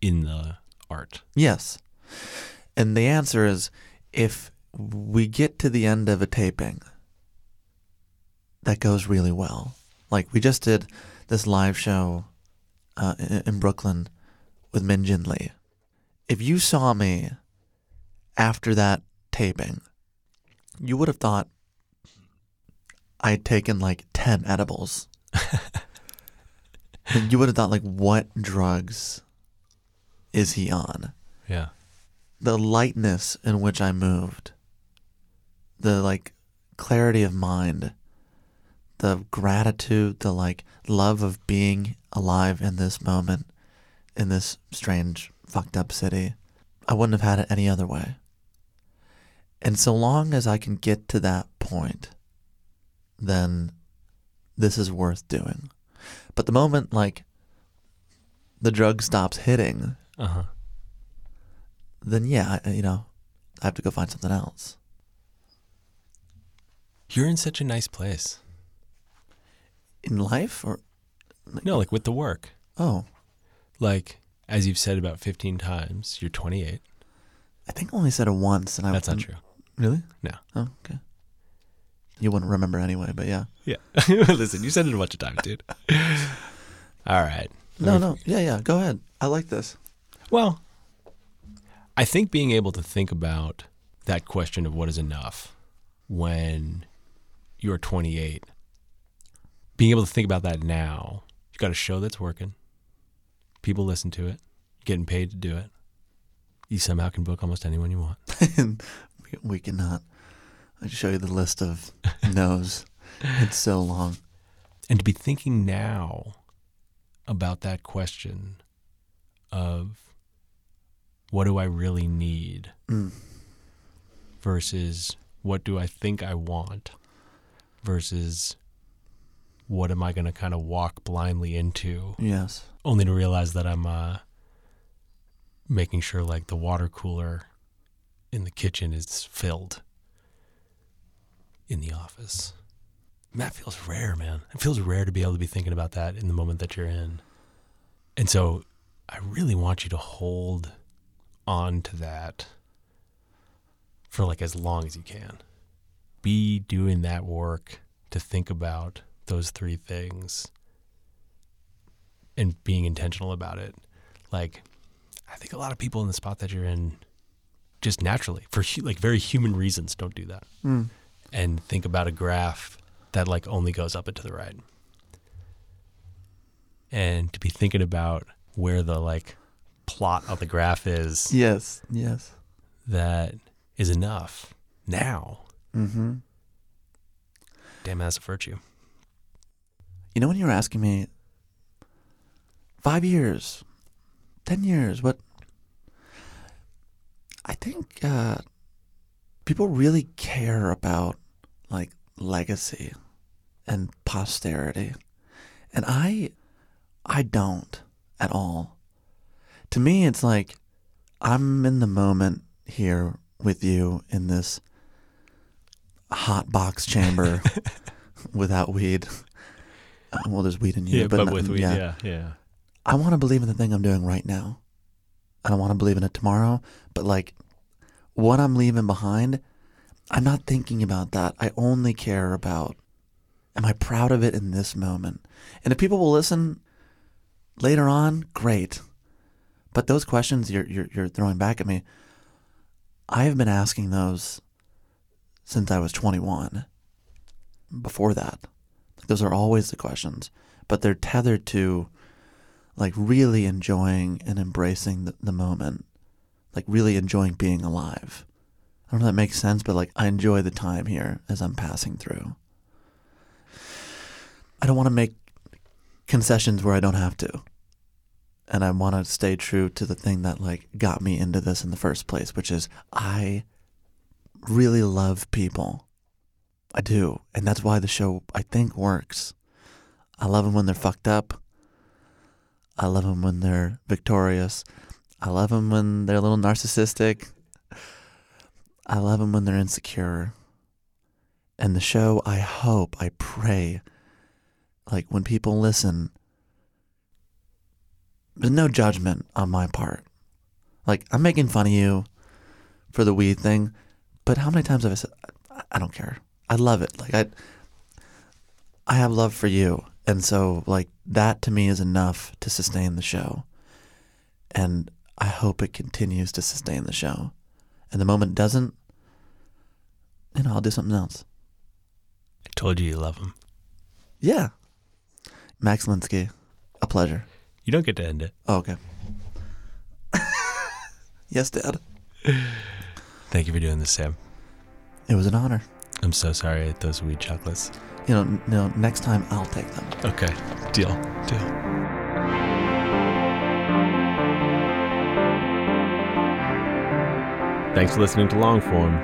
in the art. Yes. And the answer is if we get to the end of a taping that goes really well, like we just did this live show uh, in, in Brooklyn with Min Jin Lee. If you saw me after that taping, you would have thought I had taken like 10 edibles. and you would have thought, like, what drugs is he on? Yeah. the lightness in which I moved, the like clarity of mind, the gratitude, the like love of being alive in this moment, in this strange, fucked up city. I wouldn't have had it any other way. And so long as I can get to that point, then this is worth doing. But the moment like the drug stops hitting, Uh huh. then yeah, I, you know, I have to go find something else. You're in such a nice place. In life or No, like with the work. oh, Like, as you've said about 15 times, you're 28. I think I only said it once and I That's not true. Really? No. Oh, okay. You wouldn't remember anyway, but yeah. Yeah. Listen, you said it a bunch of times, dude. All right. No, no. Yeah, yeah. Go ahead. I like this. Well, I think being able to think about that question of what is enough when you're 28, being able to think about that now, you've got a show that's working, people listen to it, getting paid to do it. You somehow can book almost anyone you want. we, cannot. I show you the list of no's. It's so long. And to be thinking now about that question of what do I really need Mm. versus what do I think I want versus what am I going to kind of walk blindly into Yes. only to realize that I'm uh, making sure like the water cooler in the kitchen is filled in the office. And that feels rare, man. It feels rare to be able to be thinking about that in the moment that you're in. And so I really want you to hold on to that for like as long as you can. Be doing that work to think about those three things and being intentional about it. Like, I think a lot of people in the spot that you're in, just naturally, for like very human reasons, don't do that. Mm. And think about a graph that like only goes up and to the right. And to be thinking about where the like plot of the graph is Yes. Yes. that is enough now. Mm-hmm. Damn, that's a virtue. You know when you were asking me five years, ten years, what? I think uh, people really care about like legacy and posterity, and I, I don't at all. To me, it's like I'm in the moment here with you in this hot box chamber without weed. Uh, well, there's weed in you, Yeah, but, not- with we, yeah, yeah. I want to believe in the thing I'm doing right now. I don't want to believe in it tomorrow, but like what I'm leaving behind, I'm not thinking about that. I only care about am I proud of it in this moment? And if people will listen later on, great. But those questions you're you're, you're throwing back at me, I have been asking those since I was 21. Before that, those are always the questions, but they're tethered to like really enjoying and embracing the, the moment, like really enjoying being alive. I don't know if that makes sense, but like I enjoy the time here as I'm passing through. I don't want to make concessions where I don't have to. And I want to stay true to the thing that like got me into this in the first place, which is I really love people. I do. And that's why the show I think works. I love them when they're fucked up. I love them when they're victorious. I love them when they're a little narcissistic. I love them when they're insecure. And the show, I hope, I pray, like when people listen, there's no judgment on my part. Like, I'm making fun of you for the weed thing, but how many times have I said, I, I don't care. I love it. Like, I, I have love for you. And so, like, that to me is enough to sustain the show. And I hope it continues to sustain the show. And the moment doesn't, you know, I'll do something else. I told you you love him. Yeah. Max Linsky, a pleasure. You don't get to end it. Oh, okay. yes, Dad. Thank you for doing this, Sam. It was an honor. I'm so sorry I ate those weed chocolates. You know, no, next time I'll take them. Okay, deal, deal. Thanks for listening to Longform.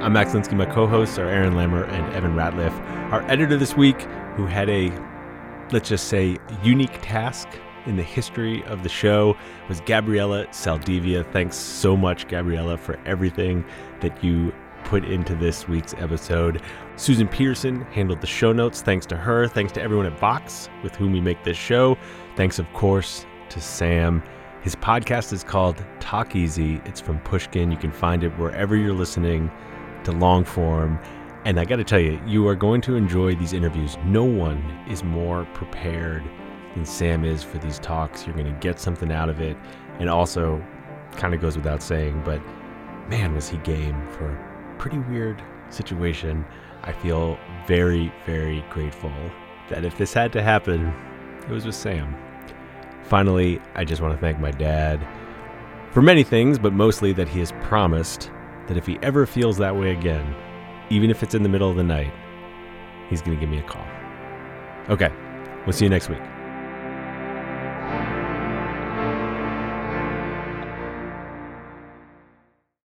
I'm Max Linsky. My co-hosts are Aaron Lammer and Evan Ratliff. Our editor this week, who had a, let's just say, unique task in the history of the show, was Gabriella Saldivia. Thanks so much, Gabriella, for everything that you put into this week's episode. Susan Peterson handled the show notes. Thanks to her. Thanks to everyone at Vox with whom we make this show. Thanks, of course, to Sam. His podcast is called Talk Easy. It's from Pushkin. You can find it wherever you're listening to long form. And I got to tell you, you are going to enjoy these interviews. No one is more prepared than Sam is for these talks. You're going to get something out of it. And also, kind of goes without saying, but man, was he game for a pretty weird situation. I feel very, very grateful that if this had to happen, it was with Sam. Finally, I just want to thank my dad for many things, but mostly that he has promised that if he ever feels that way again, even if it's in the middle of the night, he's going to give me a call. Okay, we'll see you next week.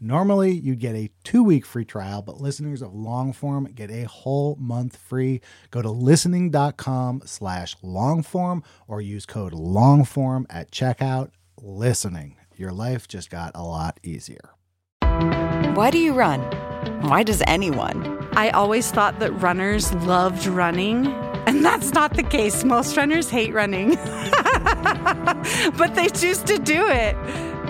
Normally, you'd get a two week free trial, but listeners of Longform get a whole month free. Go to listening.com slash longform or use code longform at checkout. Listening. Your life just got a lot easier. Why do you run? Why does anyone? I always thought that runners loved running, and that's not the case. Most runners hate running, but they choose to do it.